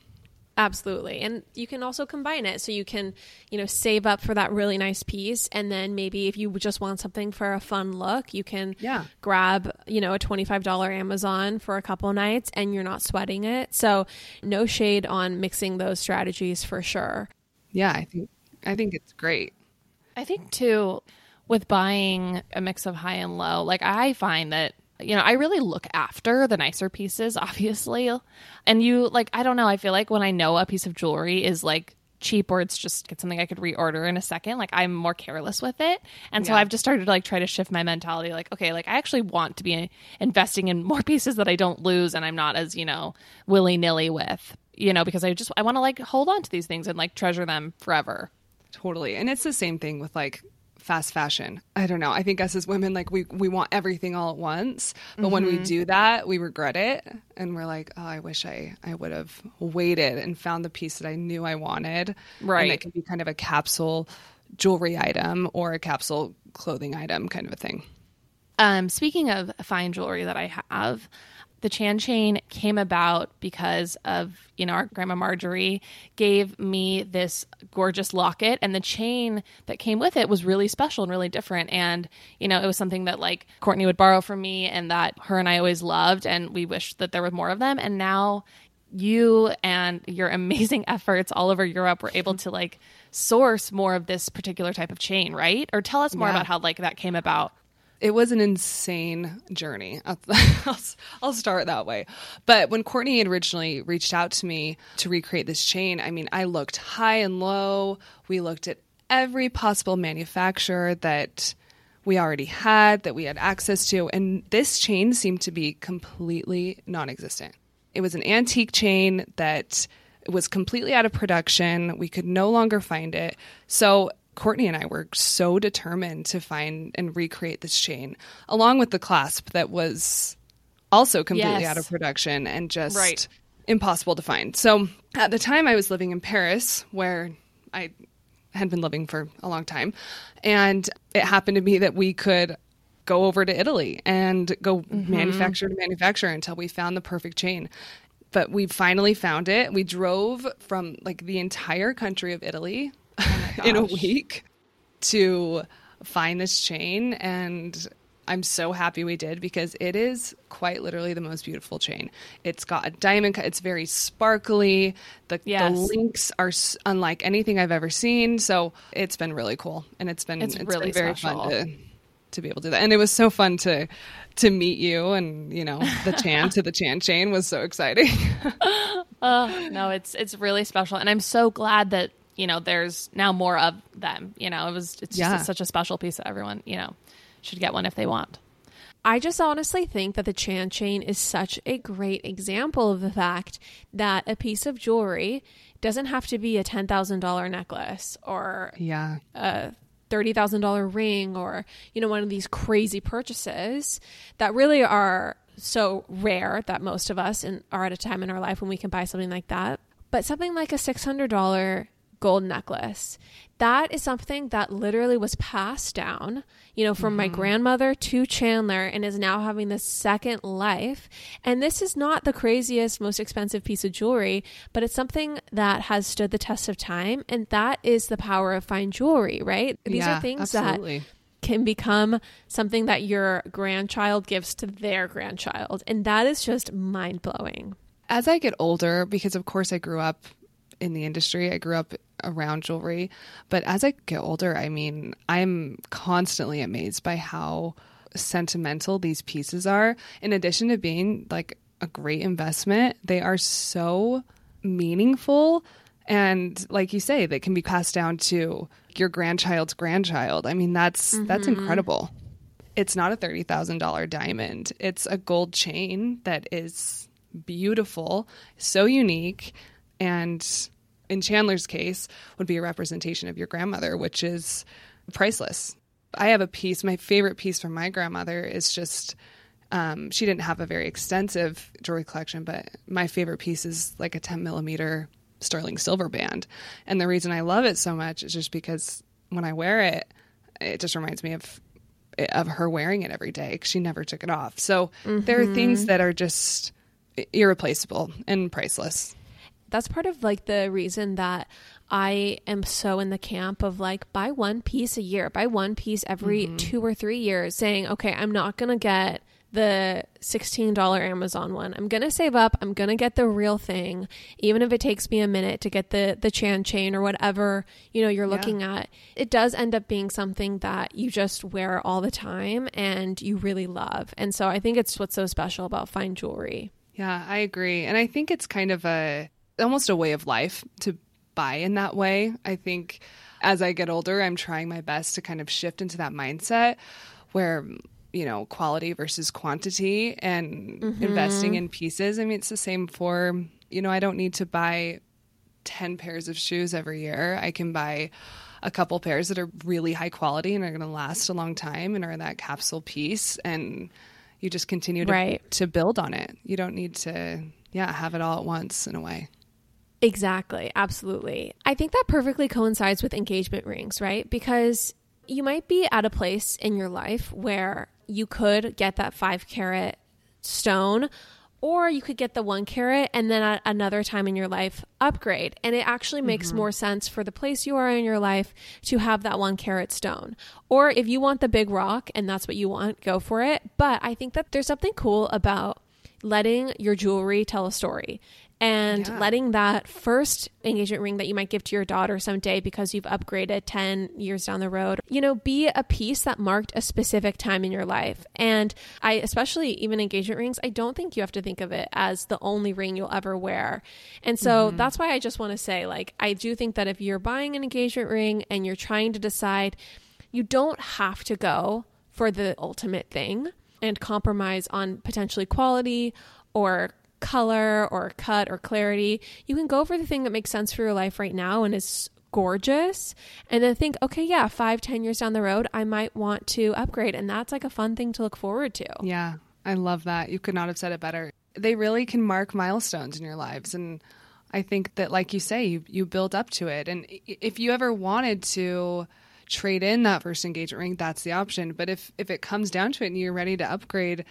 Absolutely. And you can also combine it. So you can, you know, save up for that really nice piece. And then maybe if you just want something for a fun look, you can Yeah. grab, you know, a $25 Amazon for a couple nights and you're not sweating it. So no shade on mixing those strategies for sure. Yeah, I think I think it's great. I think too, with buying a mix of high and low, like I find that you know I really look after the nicer pieces, (laughs) obviously, and you like I don't know. I feel like when I know a piece of jewelry is like cheap or it's just it's something I could reorder in a second, like I'm more careless with it, and so Yeah. I've just started to like try to shift my mentality. Like okay, like I actually want to be investing in more (laughs) pieces that I don't lose, and I'm not as you know willy nilly with. You know, because I just I want to like hold on to these things and like treasure them forever. Totally. And it's the same thing with like fast fashion. I don't know. I think us as women like we we want everything all at once, but when we mm-hmm. do that, we regret it and we're like, "Oh, I wish I I would have waited and found the piece that I knew I wanted." Right. And it can be kind of a capsule jewelry item or a capsule clothing item kind of a thing. Um, speaking of fine jewelry that I have, the Chan chain came about because of, you know, our grandma Marjorie gave me this gorgeous locket and the chain that came with it was really special and really different. And, you know, it was something that like Courtney would borrow from me and that her and I always loved. And we wished that there were more of them. And now you and your amazing (laughs) efforts all over Europe were able to like source more of this particular type of chain, right? Or tell us more Yeah. about how like that came about. It was an insane journey. (laughs) I'll, I'll, start that way. But when Courtney originally reached out to me to recreate this chain, I mean, I looked high and low. We looked at every possible manufacturer that we already had, that we had access to. And this chain seemed to be completely non existent. It was an antique chain that was completely out of production. We could no longer find it. So Courtney and I were so determined to find and recreate this chain, along with the clasp that was also completely Yes. out of production and just Right. impossible to find. So at the time, I was living in Paris, where I had been living for a long time, and it happened to be that we could go over to Italy and go mm-hmm. manufacturer to manufacturer until we found the perfect chain. But we finally found it. We drove from like the entire country of Italy Oh (laughs) in a week to find this chain and I'm so happy we did because it is quite literally the most beautiful chain. It's got a diamond cut. It's very sparkly. The, Yes. the links are s- unlike anything I've ever seen. So it's been really cool, and it's been It's it's really been very special. fun to to be able to do that. And it was so fun to to meet you, and you know the Chan to the Chan chain was so exciting. (laughs) (laughs) Oh, no, it's it's really special, and I'm so glad that you know there's now more of them. You know, it was it's just Yeah. such a special piece that everyone you know should get one if they want. I just honestly think that the Chan chain is such a great example of the fact that a piece of jewelry doesn't have to be a $10,000 necklace or yeah, a $30,000 ring or, you know, one of these crazy purchases that really are so rare that most of us in, are at a time in our life when we can buy something like that. But something like a $600 gold necklace, that is something that literally was passed down, you know, from my mm-hmm. grandmother to Chandler and is now having this second life. And this is not the craziest, most expensive piece of jewelry, but it's something that has stood the test of time. And that is the power of fine jewelry, right? These Yeah, are things absolutely. that can become something that your grandchild gives to their grandchild. And that is just mind blowing. as I get older, because of course I grew up in the industry, I grew up around jewelry, but as I get older, I mean, I'm constantly amazed by how sentimental these pieces are. In addition to being like a great investment, they are so meaningful. And like you say, they can be passed down to your grandchild's grandchild. I mean, that's that's mm-hmm. incredible. It's not a thirty thousand dollar diamond. It's a gold chain that is beautiful, so unique, and in Chandler's case, would be a representation of your grandmother, which is priceless. I have a piece, my favorite piece from my grandmother is just, um, she didn't have a very extensive jewelry collection, but my favorite piece is like a 10 millimeter sterling silver band. And the reason I love it so much is just because when I wear it, it just reminds me of of her wearing it every day 'cause she never took it off. So there are things that are just irreplaceable and priceless. That's part of like the reason that I am so in the camp of like buy one piece a year, buy one piece every mm-hmm. two or three years, saying, okay, I'm not going to get the $16 Amazon one. I'm going to save up. I'm going to get the real thing, even if it takes me a minute to get the the Chan chain or whatever, you know, you're yeah. looking at. It does end up being something that you just wear all the time and you really love. And so I think it's what's so special about fine jewelry. Yeah, I agree. And I think it's kind of a almost a way of life to buy in that way. I think as I get older, I'm trying my best to kind of shift into that mindset where you know quality versus quantity and mm-hmm. investing in pieces i mean it's the same for you know i don't need to buy 10 pairs of shoes every year i can buy a couple pairs that are really high quality and are going to last a long time and are that capsule piece and you just continue to, right. to build on it you don't need to yeah have it all at once in a way Exactly. Absolutely. I think that perfectly coincides with engagement rings, right? Because you might be at a place in your life where you could get that five carat stone or you could get the one carat and then at another time in your life upgrade. And it actually makes mm-hmm. more sense for the place you are in your life to have that one carat stone. Or if you want the big rock and that's what you want, go for it. But I think that there's something cool about letting your jewelry tell a story and yeah. letting that first engagement ring that you might give to your daughter someday because you've upgraded 10 years down the road, you know, be a piece that marked a specific time in your life. And I, especially even engagement rings, I don't think you have to think of it as the only ring you'll ever wear. And so mm-hmm. that's why I just want to say, like, I do think that if you're buying an engagement ring and you're trying to decide, you don't have to go for the ultimate thing and compromise on potentially quality or color or cut or clarity. You can go for the thing that makes sense for your life right now and is gorgeous and then think okay yeah five ten years down the road i might want to upgrade. And that's like a fun thing to look forward to. Yeah i love that. You could not have said it better. They really can mark milestones in your lives. And i think that like you say you, you build up to it. And if you ever wanted to trade in that first engagement ring that's the option. But if if it comes down to it and you're ready to upgrade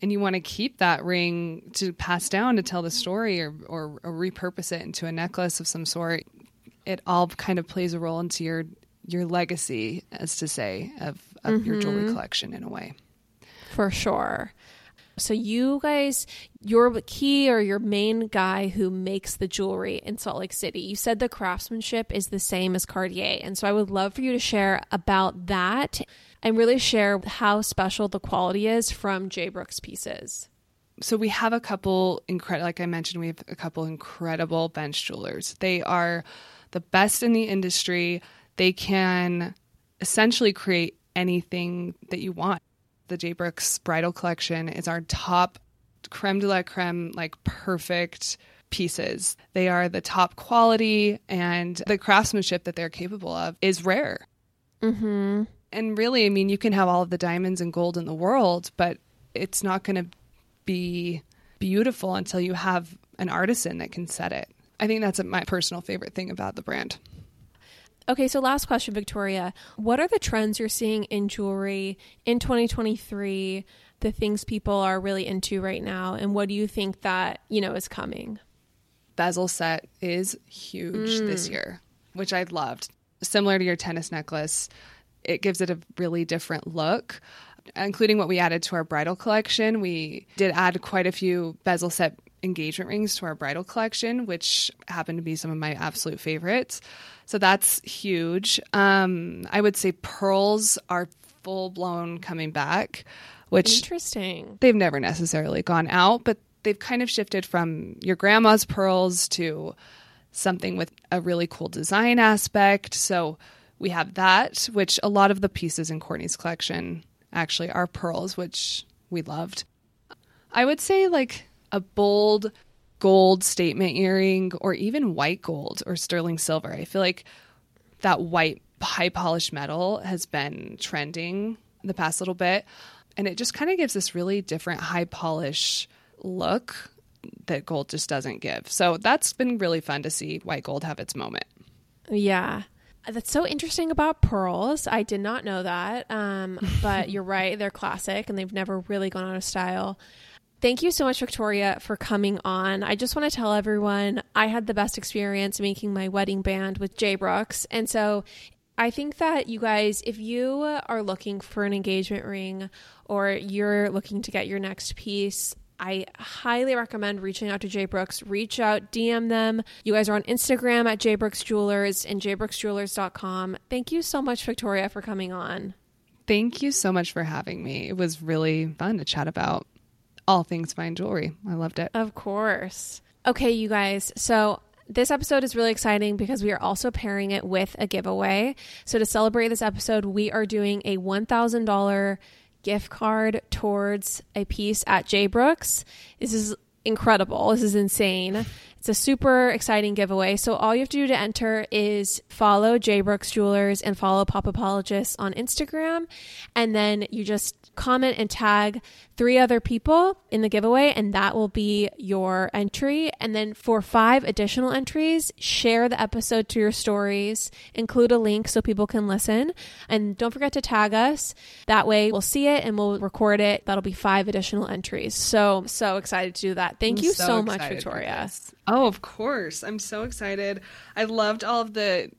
and you want to keep that ring to pass down to tell the story or, or, or repurpose it into a necklace of some sort, it all kind of plays a role into your your legacy, as to say, of, of mm-hmm. your jewelry collection in a way. For sure. So you guys, your key or your main guy who makes the jewelry in Salt Lake City, you said the craftsmanship is the same as Cartier. And so I would love for you to share about that and really share how special the quality is from J. Brooks pieces. So we have a couple incredible, like I mentioned, we have a couple incredible bench jewelers. They are the best in the industry. They can essentially create anything that you want. The J. Brooks bridal collection is our top creme de la creme, like perfect pieces. They are the top quality, and the craftsmanship that they're capable of is rare. Mm-hmm and really, I mean, you can have all of the diamonds and gold in the world, but it's not going to be beautiful until you have an artisan that can set it. I think that's my personal favorite thing about the brand. Okay, so last question, Victoria. What are the trends you're seeing in jewelry in 2023? The things people are really into right now, and what do you think that you know is coming? Bezel set is huge mm. this year, which I loved. Similar to your tennis necklace, it gives it a really different look including what we added to our bridal collection. We did add quite a few bezel set engagement rings to our bridal collection, which happen to be some of my absolute favorites. So that's huge. Um, I would say pearls are full blown coming back, which interesting. They've never necessarily gone out, but they've kind of shifted from your grandma's pearls to something with a really cool design aspect. So we have that, which a lot of the pieces in Courtney's collection actually are pearls, which we loved. I would say like a bold gold statement earring or even white gold or sterling silver. I feel like that white high polished metal has been trending the past little bit and it just kind of gives this really different high polish look that gold just doesn't give. So that's been really fun to see white gold have its moment. Yeah. That's so interesting about pearls. I did not know that. Um, (laughs) but you're right; they're classic, and they've never really gone out of style. Thank you so much, Victoria, for coming on. I just want to tell everyone I had the best experience making my wedding band with J. Brooks. And so I think that you guys, if you are looking for an engagement ring or you're looking to get your next piece, I highly recommend reaching out to J. Brooks. Reach out, DM them. You guys are on Instagram at J. Brooks Jewelers and jbrooksjewelers.com. Thank you so much, Victoria, for coming on. Thank you so much for having me. It was really fun to chat about all things fine jewelry. I loved it. Of course. Okay, you guys. So this episode is really exciting because we are also pairing it with a giveaway. So to celebrate this episode, we are doing a $1,000 gift card towards a piece at J. Brooks. This is incredible. This is insane. It's a super exciting giveaway. So all you have to do to enter is follow J. Brooks Jewelers and follow Pop Apologists on Instagram. And then you just comment and tag three other people in the giveaway, and that will be your entry. And then for five additional entries, share the episode to your stories, include a link so people can listen. And don't forget to tag us. That way we'll see it and we'll record it. That'll be five additional entries. So, so excited to do that. Thank I'm you so so, much, Victoria. Oh, of course. I'm so excited. I loved all of the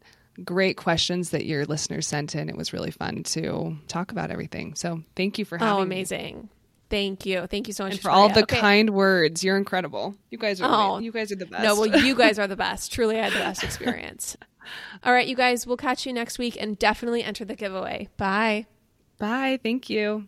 great questions that your listeners sent in. It was really fun to talk about everything. So thank you for oh, having me. Oh, me. amazing. Thank you. Thank you so much And for all the Okay. kind words. You're incredible. You guys are Oh. you guys are the best. No, well, you guys are the (laughs) best. Truly, I had the best experience. All right, you guys, we'll catch you next week and definitely enter the giveaway. Bye. Bye. Thank you.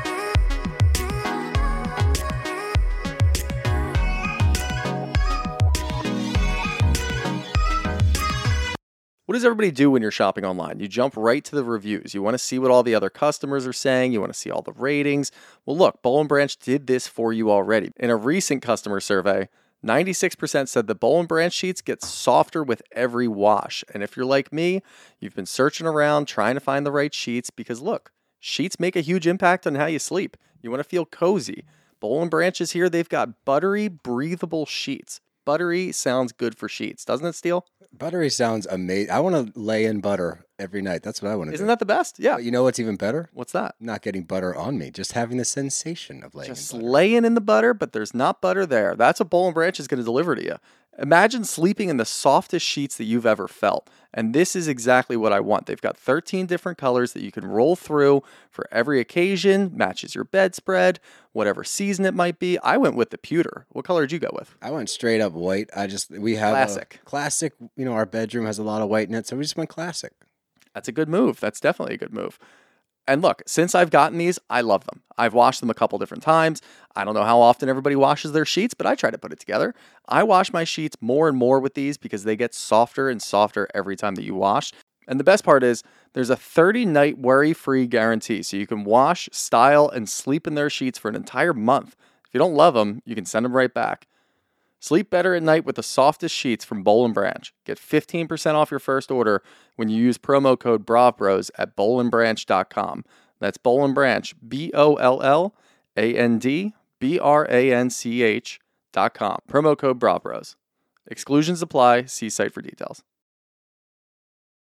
What does everybody do when you're shopping online? You jump right to the reviews. You want to see what all the other customers are saying. You want to see all the ratings. Well, look, Boll and Branch did this for you already. In a recent customer survey, 96% said the Boll and Branch sheets get softer with every wash. And if you're like me, you've been searching around trying to find the right sheets because look, sheets make a huge impact on how you sleep. You want to feel cozy. Boll and Branch is here. They've got buttery, breathable sheets. Buttery sounds good for sheets, doesn't it, Steele? Buttery sounds amazing. I want to lay in butter every night. That's what I want to do. Isn't that the best? Yeah. But you know what's even better? What's that? Not getting butter on me, just having the sensation of laying Just in butter. laying in the butter, but there's not butter there. That's what Boll and Branch is going to deliver to you. Imagine sleeping in the softest sheets that you've ever felt. And this is exactly what I want. They've got 13 different colors that you can roll through for every occasion, matches your bedspread, whatever season it might be. I went with the pewter. What color did you go with? I went straight up white. I just we have a Classic. classic. You know, our bedroom has a lot of white in it, so we just went classic. That's a good move. That's definitely a good move. And look, since I've gotten these, I love them. I've washed them a couple different times. I don't know how often everybody washes their sheets, but I try to put it together. I wash my sheets more and more with these because they get softer and softer every time that you wash. And the best part is there's a 30 night worry free guarantee. So you can wash, style, and sleep in their sheets for an entire month. If you don't love them, you can send them right back. Sleep better at night with the softest sheets from Boll Branch. Get 15% off your first order when you use promo code BRAVBROS at bollandbranch.com. That's Boll Branch, B O L L A N D B R A N C H dot com. Promo code BRAVBROS. Exclusions apply. See site for details.